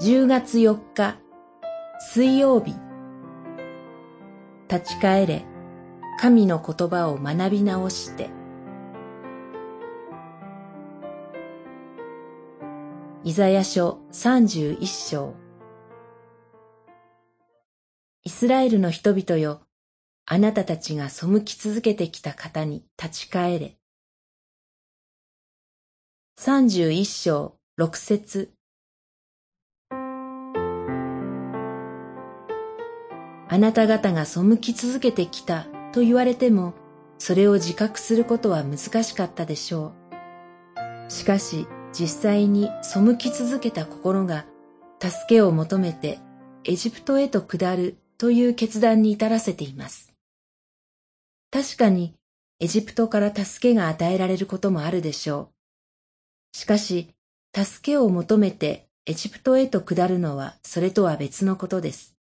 10月4日水曜日。立ち返れ神の言葉を学び直して。イザヤ書31章。イスラエルの人々よあなたたちが背き続けてきた方に立ち返れ。31章6節。あなた方が背き続けてきたと言われても、それを自覚することは難しかったでしょう。しかし、実際に背き続けた心が、助けを求めてエジプトへと下るという決断に至らせています。確かに、エジプトから助けが与えられることもあるでしょう。しかし、助けを求めてエジプトへと下るのはそれとは別のことです。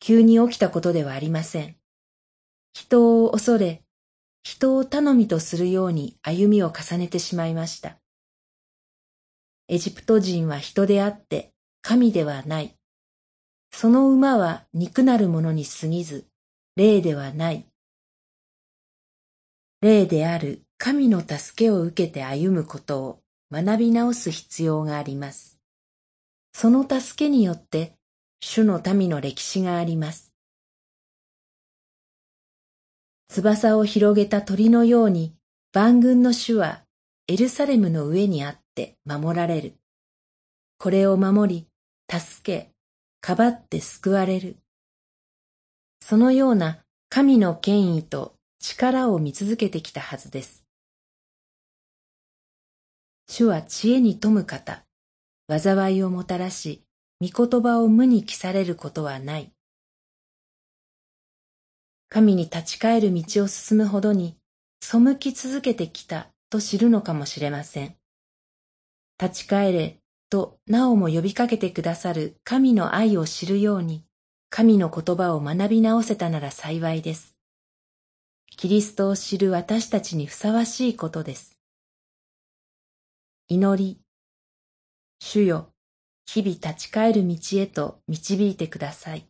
急に起きたことではありません。人を恐れ、人を頼みとするように歩みを重ねてしまいました。エジプト人は人であって神ではない。その馬は肉なるものに過ぎず、霊ではない。霊である神の助けを受けて歩むことを学び直す必要があります。その助けによって主の民の歴史があります。翼を広げた鳥のように万軍の主はエルサレムの上にあって守られる。これを守り、助け、かばって救われる。そのような神の権威と力を見続けてきたはずです。主は知恵に富む方、災いをもたらし、御言葉を無に帰されることはない。神に立ち返る道を進むほどに背き続けてきたと知るのかもしれません。立ち返れとなおも呼びかけてくださる神の愛を知るように神の言葉を学び直せたなら幸いです。キリストを知る私たちにふさわしいことです。祈り、主よ、日々立ち返る道へと導いてください。